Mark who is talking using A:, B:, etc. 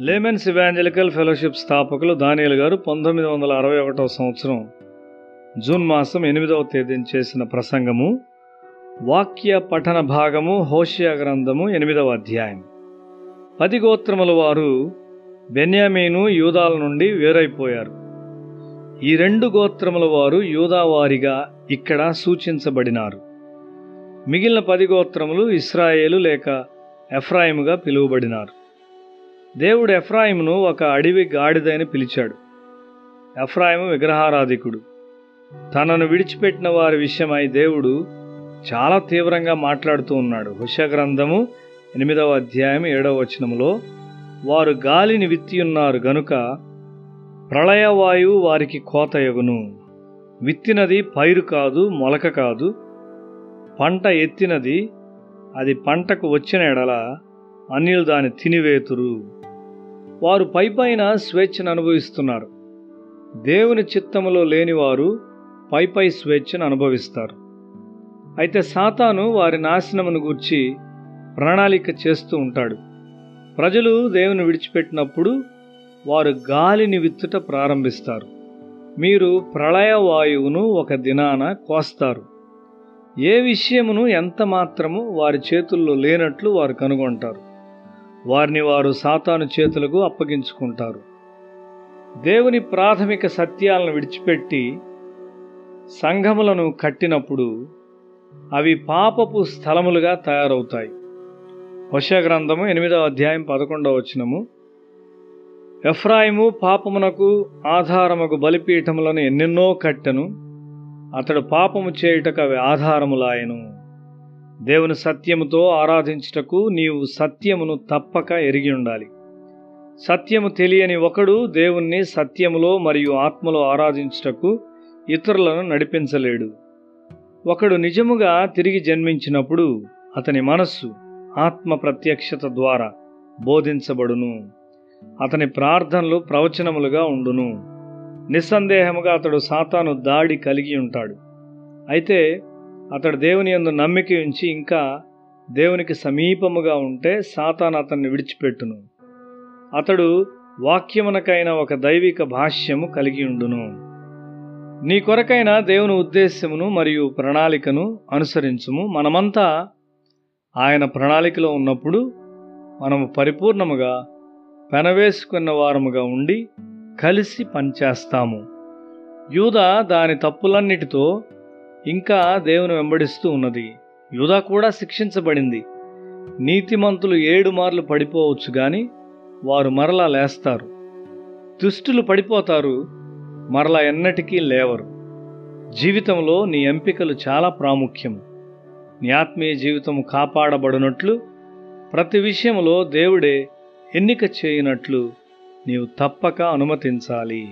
A: Laymen's evangelical fellowship స్థాపకులు దానియల్ గారు పంతొమ్మిది వందల అరవై ఒకటవ సంవత్సరం జూన్ మాసం ఎనిమిదవ తేదీన చేసిన ప్రసంగము వాక్య పఠన భాగము హోషియా గ్రంథము ఎనిమిదవ అధ్యాయం. పది గోత్రముల వారు బెన్యామీను యూదాల నుండి వేరైపోయారు. ఈ రెండు గోత్రముల వారు యూదావారిగా ఇక్కడ సూచించబడినారు. మిగిలిన పది గోత్రములు ఇస్రాయేలు లేక ఎఫ్రాయిముగా పిలువబడినారు. దేవుడు ఎఫ్రాయిమును ఒక అడవి గాడిదని పిలిచాడు. ఎఫ్రాయిము విగ్రహారాధికుడు. తనను విడిచిపెట్టిన వారి విషయమై దేవుడు చాలా తీవ్రంగా మాట్లాడుతూ ఉన్నాడు. హుష గ్రంథము ఎనిమిదవ అధ్యాయం ఏడవ వచనములో వారు గాలిని విత్తియున్నారు గనుక ప్రళయవాయువు వారికి కోతయగును విత్తినది పైరు కాదు మొలక కాదు. పంట ఎత్తినది అది పంటకు వచ్చిన ఎడల అన్యులు దాన్ని తినివేతురు. వారు పైపైన స్వేచ్ఛను అనుభవిస్తున్నారు. దేవుని చిత్తములో లేనివారు పైపై స్వేచ్ఛను అనుభవిస్తారు. అయితే సాతాను వారి నాశనమును గూర్చి ప్రణాళిక చేస్తూ ఉంటాడు. ప్రజలు దేవుని విడిచిపెట్టినప్పుడు వారు గాలిని విత్తుట ప్రారంభిస్తారు. మీరు ప్రళయ వాయువును ఒక దినాన కోస్తారు. ఏ విషయమును ఎంత మాత్రము వారి చేతుల్లో లేనట్లు వారు కనుగొంటారు. వారిని వారు సాతాను చేతులకు అప్పగించుకుంటారు. దేవుని ప్రాథమిక సత్యాలను విడిచిపెట్టి సంఘములను కట్టినప్పుడు అవి పాపపు స్థలములుగా తయారవుతాయి. గ్రంథము ఎనిమిదవ అధ్యాయం పదకొండవ వచనము. ఎఫ్రాయిము పాపమునకు ఆధారముకు బలిపీఠములను ఎన్నెన్నో కట్టెను. అతడు పాపము చేయుటకు అవి ఆధారములాయను. దేవుని సత్యముతో ఆరాధించుటకు నీవు సత్యమును తప్పక ఎరిగి ఉండాలి. సత్యము తెలియని ఒకడు దేవుణ్ణి సత్యములో మరియు ఆత్మలో ఆరాధించుటకు ఇతరులను నడిపించలేడు. ఒకడు నిజముగా తిరిగి జన్మించినప్పుడు అతని మనస్సు ఆత్మ ప్రత్యక్షత ద్వారా బోధించబడును. అతని ప్రార్థనలు ప్రవచనములుగా ఉండును. నిస్సందేహముగా అతడు సాతాను దాడి కలిగి ఉంటాడు. అయితే అతడు దేవుని యందు నమ్మిక ఉంచి ఇంకా దేవునికి సమీపముగా ఉంటే సాతాన్ అతన్ని విడిచిపెట్టును. అతడు వాక్యమునకైన ఒక దైవిక భాష్యము కలిగి ఉండును. నీ కొరకైన దేవుని ఉద్దేశ్యమును మరియు ప్రణాళికను అనుసరించుము. మనమంతా ఆయన ప్రణాళికలో ఉన్నప్పుడు మనము పరిపూర్ణముగా పెనవేసుకున్న వారముగా ఉండి కలిసి పనిచేస్తాము. యూదా దాని తప్పులన్నిటితో ఇంకా దేవుని వెంబడిస్తూ ఉన్నది. యూదా కూడా శిక్షించబడింది. నీతిమంతులు ఏడు మార్లు పడిపోవచ్చు కానీ వారు మరలా లేస్తారు. దుష్టులు పడిపోతారు మరలా ఎన్నటికీ లేవరు. జీవితంలో నీ ఎంపికలు చాలా ప్రాముఖ్యం. నీ ఆత్మీయ జీవితం కాపాడబడినట్లు ప్రతి విషయంలో దేవుడే ఎన్నిక చేయనట్లు నీవు తప్పక అనుమతించాలి.